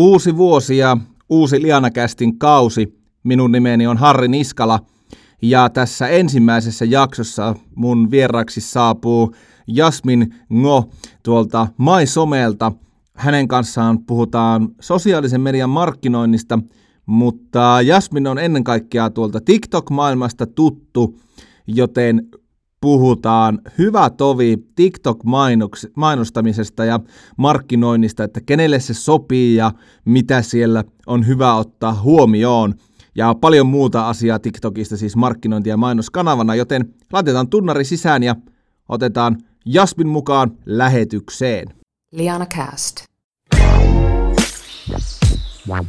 Uusi vuosi ja uusi Lianakästin kausi. Minun nimeni on Harri Niskala ja tässä ensimmäisessä jaksossa mun vieraksi saapuu Jasmin Ngo tuolta MySomelta. Hänen kanssaan puhutaan sosiaalisen median markkinoinnista, mutta Jasmin on ennen kaikkea tuolta TikTok-maailmasta tuttu, joten puhutaan hyvä tovi TikTok-mainostamisesta ja markkinoinnista, että kenelle se sopii ja mitä siellä on hyvä ottaa huomioon. Ja paljon muuta asiaa TikTokista, siis markkinointi- ja mainoskanavana, joten laitetaan tunnari sisään ja otetaan Jasmin mukaan lähetykseen. Liana Cast. Wow.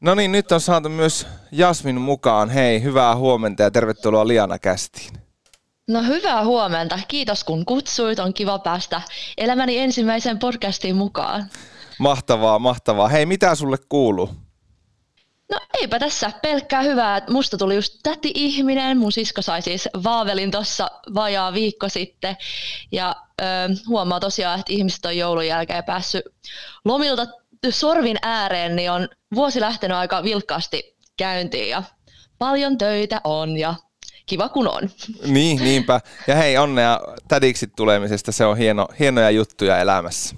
No niin, nyt on saatu myös Jasmin mukaan. Hei, hyvää huomenta ja tervetuloa Liana kästiin. No hyvää huomenta. Kiitos kun kutsuit. On kiva päästä elämäni ensimmäiseen podcastiin mukaan. Mahtavaa, mahtavaa. Hei, mitä sulle kuuluu? No eipä tässä pelkkää hyvää. Musta tuli just täti-ihminen. Mun sisko sai siis vaavelin tuossa vajaa viikko sitten. Ja ö, huomaa tosiaan, että ihmiset on joulun jälkeen päässyt lomilta sorvin ääreen, niin on vuosi lähtenyt aika vilkkaasti käyntiin ja paljon töitä on ja kiva kun on. Niin, niinpä. Ja hei, onnea tädiksi tulemisesta. Se on hieno, hienoja juttuja elämässä.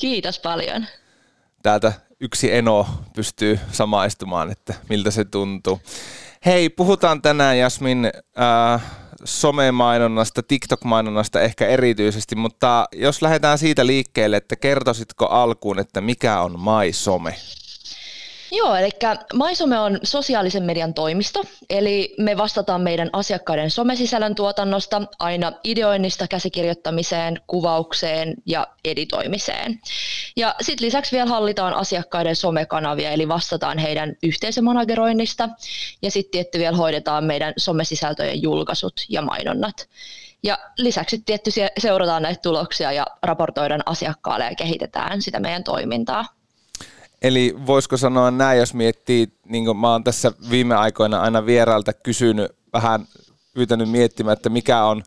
Kiitos paljon. Täältä yksi eno pystyy samaistumaan, että miltä se tuntuu. Hei, puhutaan tänään Jasmin äh, somemainonnasta, TikTok-mainonnasta ehkä erityisesti, mutta jos lähdetään siitä liikkeelle, että kertoisitko alkuun, että mikä on MySome? Joo, eli MySome on sosiaalisen median toimisto, eli me vastataan meidän asiakkaiden somesisällön tuotannosta aina ideoinnista käsikirjoittamiseen, kuvaukseen ja editoimiseen. Ja sitten lisäksi vielä hallitaan asiakkaiden somekanavia, eli vastataan heidän yhteisömanageroinnista, ja sitten tietty vielä hoidetaan meidän somesisältöjen julkaisut ja mainonnat. Ja lisäksi tietty seurataan näitä tuloksia ja raportoidaan asiakkaalle ja kehitetään sitä meidän toimintaa. Eli voisiko sanoa näin, jos miettii, niin kuin mä oon tässä viime aikoina aina vierailta kysynyt vähän pyytänyt miettimään, että mikä on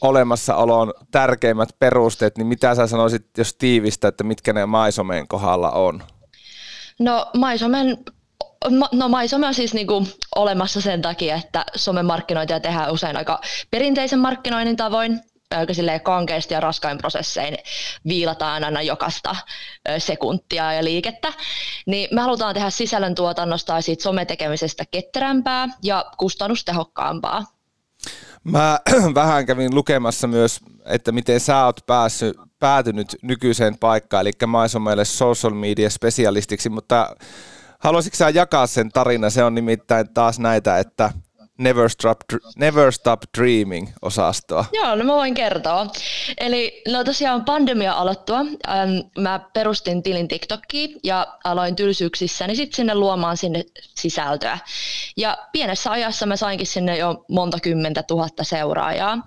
olemassaolon tärkeimmät perusteet, niin mitä sä sanoisit, jos tiivistä, että mitkä ne maisomeen kohdalla on? No maisomen No MySome on siis niinku olemassa sen takia, että somemarkkinointia tehdään usein aika perinteisen markkinoinnin tavoin, aika kankeasti ja raskain prosessein viilataan aina jokaista sekuntia ja liikettä, niin me halutaan tehdä sisällöntuotannosta ja siitä sometekemisestä ketterämpää ja kustannustehokkaampaa. Mä vähän kävin lukemassa myös, että miten sä oot päässyt, päätynyt nykyiseen paikkaan, eli mä oon meille social media specialistiksi, mutta haluaisitko sä jakaa sen tarina? Se on nimittäin taas näitä, että Never Stop, Never Stop Dreaming-osastoa. Joo, no mä voin kertoa. Eli no tosiaan pandemia aloittua, ähm, mä perustin tilin TikTokiin ja aloin tylsyyksissäni sitten sinne luomaan sinne sisältöä. Ja pienessä ajassa mä sainkin sinne jo monta kymmentä tuhatta seuraajaa.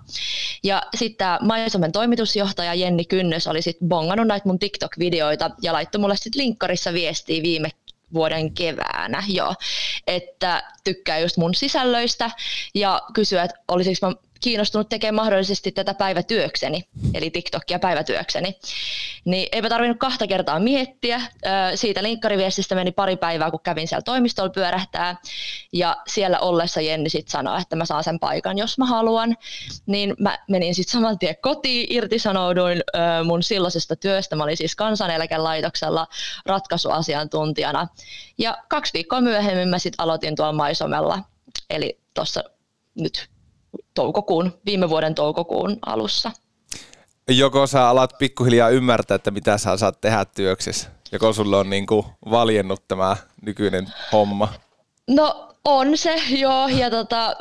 Ja sitten tämä Maisomen toimitusjohtaja Jenni Kynnös oli sitten bongannut näitä mun TikTok-videoita ja laittoi mulle sitten linkkarissa viestiä viime vuoden keväänä jo, että tykkää just mun sisällöistä ja kysyä, että olisiko mä kiinnostunut tekemään mahdollisesti tätä päivätyökseni, eli TikTokia päivätyökseni. Niin eipä tarvinnut kahta kertaa miettiä. Siitä linkkariviestistä meni pari päivää, kun kävin siellä toimistolla pyörähtää. Ja siellä ollessa Jenni sitten sanoi, että mä saan sen paikan, jos mä haluan. Niin mä menin sitten saman tien kotiin, irtisanouduin mun silloisesta työstä. Mä olin siis kansaneläkelaitoksella ratkaisuasiantuntijana. Ja kaksi viikkoa myöhemmin mä sitten aloitin tuolla Maisomella. Eli tuossa nyt toukokuun, viime vuoden toukokuun alussa. Joko sä alat pikkuhiljaa ymmärtää, että mitä sä saat tehdä työksessä? Joko sulle on niin kuin valjennut tämä nykyinen homma? No on se, joo. Ja tota,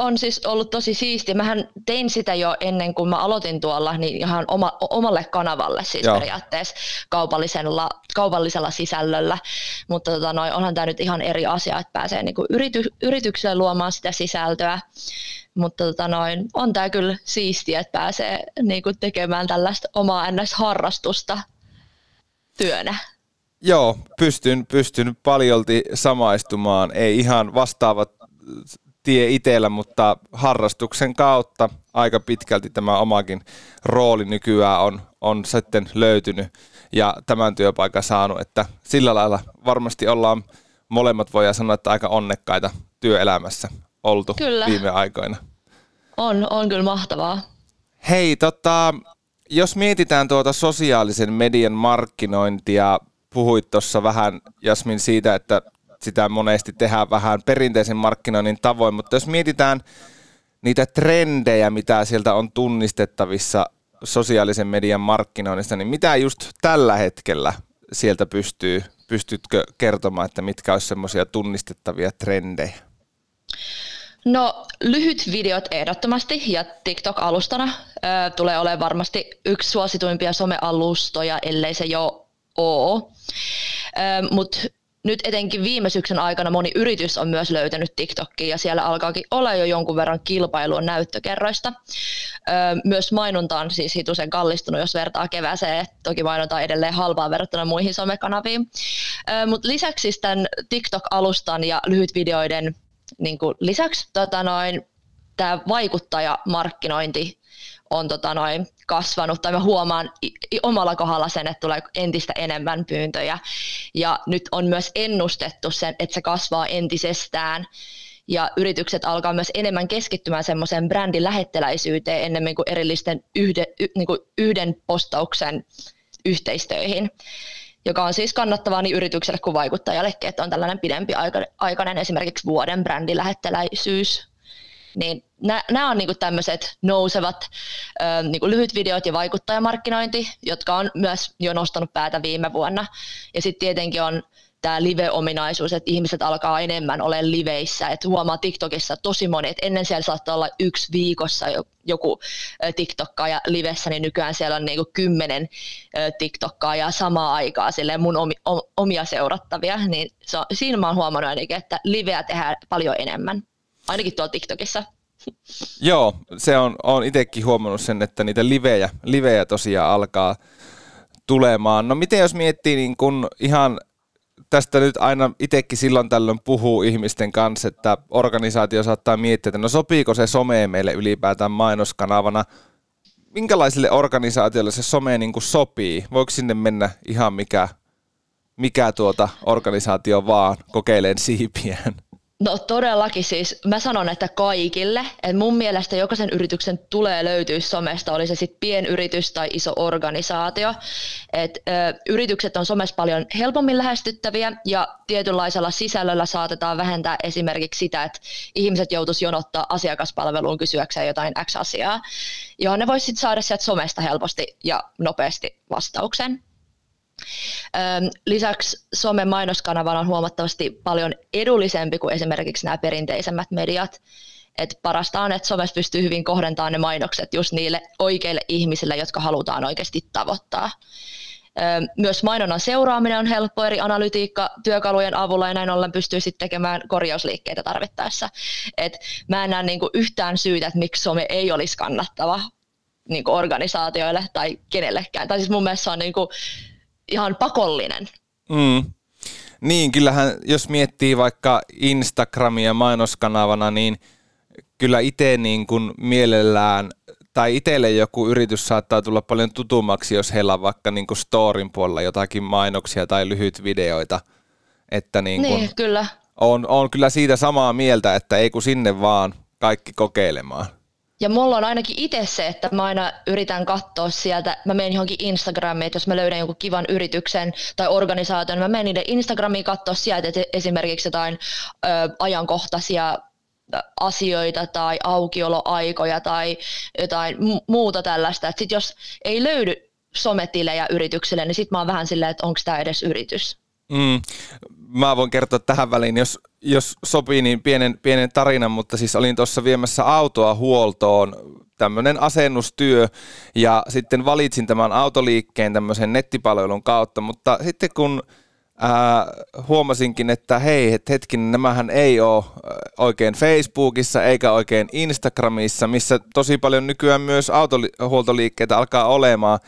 on siis ollut tosi siistiä. Mähän tein sitä jo ennen kuin mä aloitin tuolla, niin ihan oma, omalle kanavalle siis Joo. periaatteessa kaupallisella, kaupallisella sisällöllä. Mutta tota, noin, onhan tämä nyt ihan eri asia, että pääsee niinku yrity, yritykselle luomaan sitä sisältöä. Mutta tota noin, on tämä kyllä siistiä, että pääsee niinku tekemään tällaista omaa NS-harrastusta työnä. Joo, pystyn, pystyn paljolti samaistumaan. Ei ihan vastaavat tie itsellä, mutta harrastuksen kautta aika pitkälti tämä omakin rooli nykyään on, on sitten löytynyt ja tämän työpaikan saanut, että sillä lailla varmasti ollaan molemmat voidaan sanoa, että aika onnekkaita työelämässä oltu kyllä. viime aikoina. On, on kyllä mahtavaa. Hei, tota, jos mietitään tuota sosiaalisen median markkinointia, puhuit tuossa vähän Jasmin siitä, että sitä monesti tehdään vähän perinteisen markkinoinnin tavoin, mutta jos mietitään niitä trendejä, mitä sieltä on tunnistettavissa sosiaalisen median markkinoinnista, niin mitä just tällä hetkellä sieltä pystyy, pystytkö kertomaan, että mitkä olisi semmoisia tunnistettavia trendejä? No lyhyt videot ehdottomasti ja TikTok-alustana ö, tulee olemaan varmasti yksi suosituimpia somealustoja, ellei se jo ole. Mutta nyt etenkin viime syksyn aikana moni yritys on myös löytänyt TikTokia ja siellä alkaakin olla jo jonkun verran kilpailua näyttökerroista. Myös mainonta on siis hitusen kallistunut, jos vertaa kevääseen. Toki mainonta on edelleen halpaa verrattuna muihin somekanaviin. Mutta lisäksi siis tämän TikTok-alustan ja lyhytvideoiden niin lisäksi tota noin, tämä vaikuttajamarkkinointi on tota noin, kasvanut, tai mä huomaan omalla kohdalla sen, että tulee entistä enemmän pyyntöjä. Ja nyt on myös ennustettu sen, että se kasvaa entisestään. Ja yritykset alkaa myös enemmän keskittymään semmoiseen brändin lähetteläisyyteen enemmän kuin erillisten yhde, y, niin kuin yhden postauksen yhteistöihin joka on siis kannattavaa niin yritykselle kuin vaikuttajallekin, että on tällainen pidempi aikainen esimerkiksi vuoden brändilähetteläisyys niin nämä on niinku tämmöiset nousevat ö, niinku lyhyt videot ja vaikuttajamarkkinointi, jotka on myös jo nostanut päätä viime vuonna. Ja sitten tietenkin on tämä live-ominaisuus, että ihmiset alkaa enemmän olla liveissä. Et huomaa TikTokissa tosi moni, että ennen siellä saattaa olla yksi viikossa joku TikTokkaaja livessä, niin nykyään siellä on niinku kymmenen TikTokkaajaa samaa aikaa silleen mun omia seurattavia. Niin se on, siinä mä oon huomannut ainakin, että liveä tehdään paljon enemmän ainakin tuolla TikTokissa. Joo, se on, on itsekin huomannut sen, että niitä livejä, livejä tosiaan alkaa tulemaan. No miten jos miettii niin kun ihan tästä nyt aina itsekin silloin tällöin puhuu ihmisten kanssa, että organisaatio saattaa miettiä, että no sopiiko se some meille ylipäätään mainoskanavana. Minkälaisille organisaatioille se some niin kuin sopii? Voiko sinne mennä ihan mikä, mikä tuota organisaatio vaan kokeileen siipiään? No todellakin siis, mä sanon, että kaikille, että mun mielestä jokaisen yrityksen tulee löytyä somesta, oli se sitten pienyritys tai iso organisaatio. Et, ö, yritykset on somessa paljon helpommin lähestyttäviä ja tietynlaisella sisällöllä saatetaan vähentää esimerkiksi sitä, että ihmiset joutuisi jonottaa asiakaspalveluun kysyäkseen jotain X-asiaa, johon ne voisivat saada sieltä somesta helposti ja nopeasti vastauksen. Lisäksi somen mainoskanava on huomattavasti paljon edullisempi kuin esimerkiksi nämä perinteisemmät mediat. Et parasta on, että somessa pystyy hyvin kohdentamaan ne mainokset just niille oikeille ihmisille, jotka halutaan oikeasti tavoittaa. Myös mainonnan seuraaminen on helppo eri analytiikka työkalujen avulla ja näin ollen pystyy sitten tekemään korjausliikkeitä tarvittaessa. Et mä en näe niinku yhtään syytä, että miksi some ei olisi kannattava niinku organisaatioille tai kenellekään. Tai siis mun mielestä se on niinku ihan pakollinen. Mm. Niin, kyllähän jos miettii vaikka Instagramia mainoskanavana, niin kyllä itse niin kuin mielellään, tai itselle joku yritys saattaa tulla paljon tutummaksi, jos heillä on vaikka niin kuin storin puolella jotakin mainoksia tai lyhyt videoita. Että niin kuin niin, kyllä. On, on kyllä siitä samaa mieltä, että ei kun sinne vaan kaikki kokeilemaan. Ja mulla on ainakin itse se, että mä aina yritän katsoa sieltä, mä menen johonkin Instagramiin, että jos mä löydän jonkun kivan yrityksen tai organisaation, niin mä menen niiden Instagramiin katsoa sieltä että esimerkiksi jotain ö, ajankohtaisia asioita tai aukioloaikoja tai jotain muuta tällaista. Että sit jos ei löydy sometilejä yrityksille, niin sitten mä oon vähän silleen, että onko tämä edes yritys. Mm. Mä voin kertoa tähän väliin, jos, jos sopii, niin pienen, pienen tarinan, mutta siis olin tuossa viemässä autoa huoltoon, tämmöinen asennustyö, ja sitten valitsin tämän autoliikkeen tämmöisen nettipalvelun kautta, mutta sitten kun ää, huomasinkin, että hei, et hetkin, nämähän ei ole oikein Facebookissa eikä oikein Instagramissa, missä tosi paljon nykyään myös autohuoltoliikkeitä alkaa olemaan,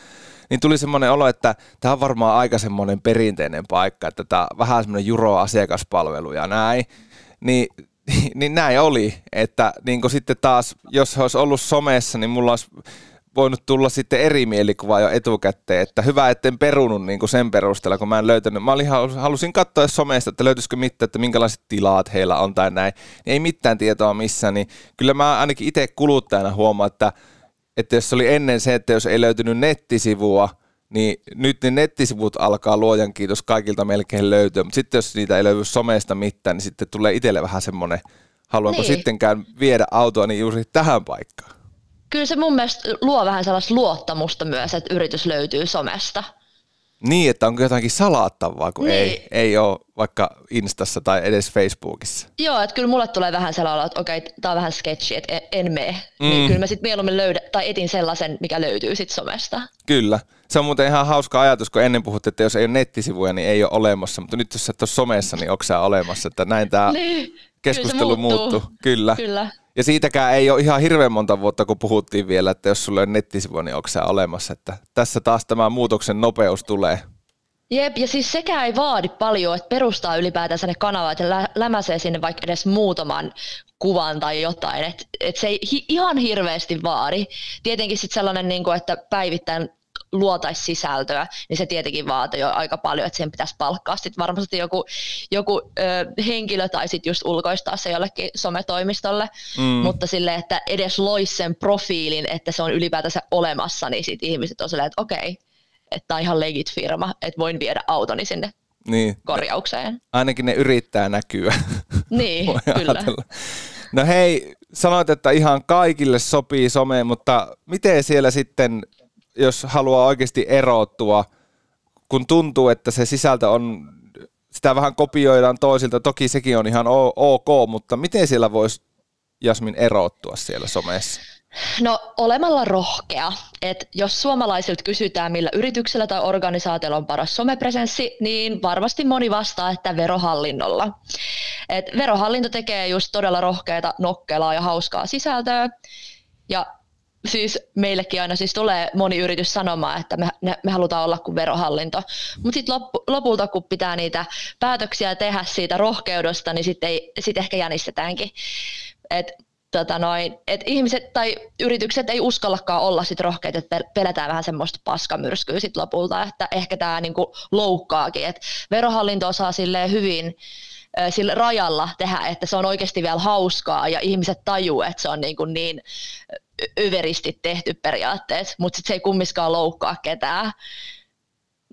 niin tuli semmoinen olo, että tämä on varmaan aika semmoinen perinteinen paikka, että tämä vähän semmoinen juro asiakaspalvelu ja näin. Niin niin näin oli, että niin sitten taas, jos olisi ollut somessa, niin mulla olisi voinut tulla sitten eri mielikuva jo etukäteen, että hyvä, etten perunut niin sen perusteella, kun mä en löytänyt. Mä olin, halusin katsoa somesta, että löytyisikö mitään, että minkälaiset tilat heillä on tai näin. Ei mitään tietoa missään, niin kyllä mä ainakin itse kuluttajana huomaan, että, että jos oli ennen se, että jos ei löytynyt nettisivua, niin nyt ne nettisivut alkaa luojan kiitos kaikilta melkein löytyä, mutta sitten jos niitä ei löydy somesta mitään, niin sitten tulee itselle vähän semmoinen, haluanko niin. sittenkään viedä autoa niin juuri tähän paikkaan kyllä se mun mielestä luo vähän sellaista luottamusta myös, että yritys löytyy somesta. Niin, että onko jotakin salattavaa, kun niin. ei, ei ole vaikka Instassa tai edes Facebookissa. Joo, että kyllä mulle tulee vähän sellainen, että okei, tämä on vähän sketchy, että en mene. Niin mm. Niin kyllä mä sitten mieluummin löydä, tai etin sellaisen, mikä löytyy sitten somesta. Kyllä. Se on muuten ihan hauska ajatus, kun ennen puhuttiin, että jos ei ole nettisivuja, niin ei ole olemassa. Mutta nyt jos sä et ole somessa, niin onko olemassa? Että näin tämä niin. keskustelu muuttuu. muuttuu. Kyllä. Kyllä. Ja siitäkään ei ole ihan hirveän monta vuotta, kun puhuttiin vielä, että jos sulla on nettisivu, niin onko se olemassa. Että tässä taas tämä muutoksen nopeus tulee. Jep, ja siis sekä ei vaadi paljon, että perustaa ylipäätänsä ne kanavat ja lä- lämäsee sinne vaikka edes muutaman kuvan tai jotain. Että et se ei hi- ihan hirveästi vaadi. Tietenkin sitten sellainen, niin kuin, että päivittäin luotaisi sisältöä, niin se tietenkin vaatii jo aika paljon, että sen pitäisi palkkaa sitten varmasti joku, joku ö, henkilö tai sitten just ulkoistaa se jollekin sometoimistolle, mm. mutta sille, että edes loisi sen profiilin, että se on ylipäätänsä olemassa, niin sitten ihmiset on silleen, että okei, että tämä on ihan legit firma, että voin viedä autoni sinne niin. korjaukseen. Ainakin ne yrittää näkyä. Niin, kyllä. No hei, sanoit, että ihan kaikille sopii some, mutta miten siellä sitten jos haluaa oikeasti erottua, kun tuntuu, että se sisältö on, sitä vähän kopioidaan toisilta, toki sekin on ihan ok, mutta miten siellä voisi Jasmin erottua siellä somessa? No olemalla rohkea. Et jos suomalaisilta kysytään, millä yrityksellä tai organisaatiolla on paras somepresenssi, niin varmasti moni vastaa, että verohallinnolla. Et verohallinto tekee just todella rohkeita, nokkelaa ja hauskaa sisältöä. Ja siis meillekin aina siis tulee moni yritys sanomaan, että me, me, halutaan olla kuin verohallinto. Mutta sitten loppu, lopulta, kun pitää niitä päätöksiä tehdä siitä rohkeudesta, niin sitten sit ehkä jänistetäänkin. Et, tota noin, et ihmiset tai yritykset ei uskallakaan olla sit rohkeita, että pelätään vähän semmoista paskamyrskyä sit lopulta, että ehkä tämä niinku loukkaakin. Et verohallinto osaa silleen hyvin sillä rajalla tehdä, että se on oikeasti vielä hauskaa ja ihmiset tajuu, että se on niin, kuin niin överisti tehty periaatteessa, mutta sitten se ei kummiskaan loukkaa ketään.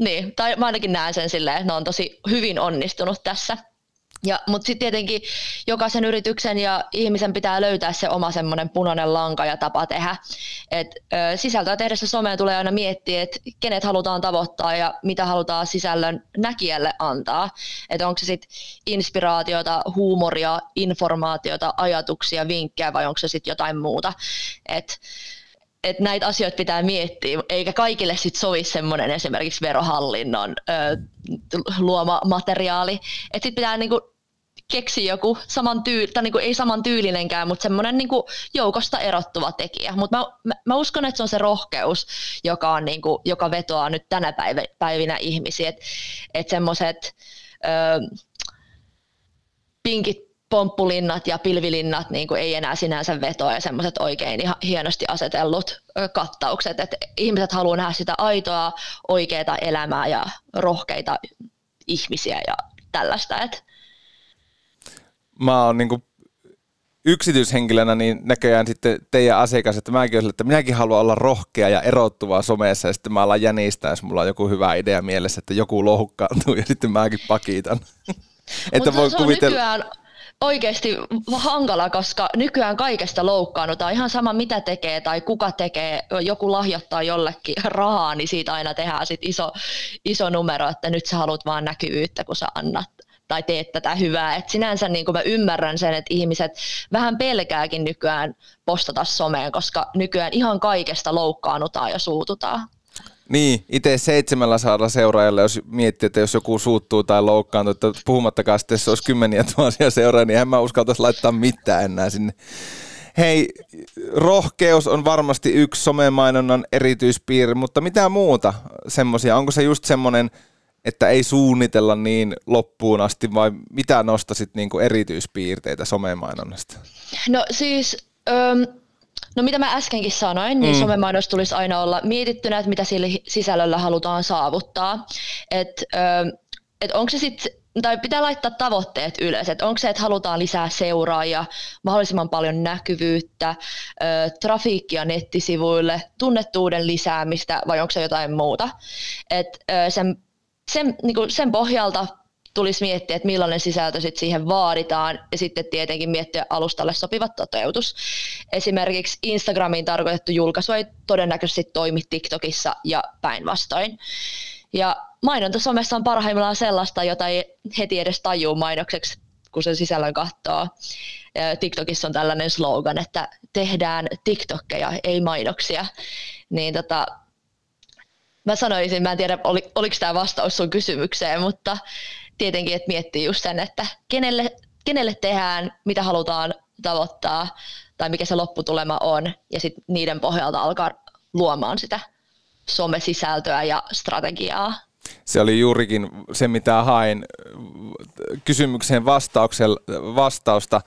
Niin, tai mä ainakin näen sen silleen, että ne on tosi hyvin onnistunut tässä. Ja, mutta sitten tietenkin jokaisen yrityksen ja ihmisen pitää löytää se oma semmoinen punainen lanka ja tapa tehdä. Et, ö, sisältöä tehdessä someen tulee aina miettiä, että kenet halutaan tavoittaa ja mitä halutaan sisällön näkijälle antaa. Että onko se sitten inspiraatiota, huumoria, informaatiota, ajatuksia, vinkkejä vai onko se sitten jotain muuta. Et, et näitä asioita pitää miettiä, eikä kaikille sit sovi semmoinen esimerkiksi verohallinnon ö, luoma materiaali. Että sitten pitää niinku keksi joku saman tyy- tai niin kuin ei saman tyylinenkään, mutta semmoinen niin kuin joukosta erottuva tekijä. Mutta mä, mä, mä, uskon, että se on se rohkeus, joka, on niin kuin, joka vetoaa nyt tänä päivinä ihmisiä. Että et semmoiset pinkit pomppulinnat ja pilvilinnat niin kuin ei enää sinänsä vetoa ja semmoiset oikein ihan hienosti asetellut kattaukset. että ihmiset haluaa nähdä sitä aitoa, oikeaa elämää ja rohkeita ihmisiä ja tällaista. Että mä oon niin yksityishenkilönä niin näköjään sitten teidän asiakas, että mäkin olen, että minäkin haluan olla rohkea ja erottuva somessa ja sitten mä alan jänistää, jos mulla on joku hyvä idea mielessä, että joku lohukkaantuu ja sitten mäkin pakitan. että voi se kuvitella... nykyään oikeasti hankala, koska nykyään kaikesta loukkaannutaan. Ihan sama mitä tekee tai kuka tekee, joku lahjoittaa jollekin rahaa, niin siitä aina tehdään sit iso, iso numero, että nyt sä haluat vaan näkyvyyttä, kun sä annat tai teet tätä hyvää. Et sinänsä niin kuin mä ymmärrän sen, että ihmiset vähän pelkääkin nykyään postata someen, koska nykyään ihan kaikesta loukkaannutaan ja suututaan. Niin, itse seitsemällä saada seuraajalla, jos miettii, että jos joku suuttuu tai loukkaantuu, että puhumattakaan sitten, jos olisi kymmeniä tuhansia seuraajia, niin en mä uskaltaisi laittaa mitään enää sinne. hei, rohkeus on varmasti yksi somemainonnan erityispiirre, mutta mitä muuta semmoisia? Onko se just semmoinen, että ei suunnitella niin loppuun asti vai mitä nostasit niin kuin erityispiirteitä somemainonnasta? No siis, öm, no mitä mä äskenkin sanoin, niin mm. somemainos tulisi aina olla mietittynä, että mitä sillä sisällöllä halutaan saavuttaa. Että et onko se sitten tai pitää laittaa tavoitteet ylös, että onko se, että halutaan lisää seuraajia, mahdollisimman paljon näkyvyyttä, trafiikkia nettisivuille, tunnettuuden lisäämistä vai onko se jotain muuta. Et, sen, sen, niin kuin sen pohjalta tulisi miettiä, että millainen sisältö sit siihen vaaditaan ja sitten tietenkin miettiä alustalle sopiva toteutus. Esimerkiksi Instagramiin tarkoitettu julkaisu ei todennäköisesti toimi TikTokissa ja päinvastoin. Ja mainonta somessa on parhaimmillaan sellaista, jota ei heti edes tajuu mainokseksi, kun sen sisällön katsoo. TikTokissa on tällainen slogan, että tehdään TikTokkeja, ei mainoksia. Niin tota, mä sanoisin, mä en tiedä oli, oliko tämä vastaus sun kysymykseen, mutta tietenkin, että miettii just sen, että kenelle, kenelle tehdään, mitä halutaan tavoittaa tai mikä se lopputulema on ja sitten niiden pohjalta alkaa luomaan sitä somesisältöä ja strategiaa. Se oli juurikin se, mitä hain kysymykseen vastausta,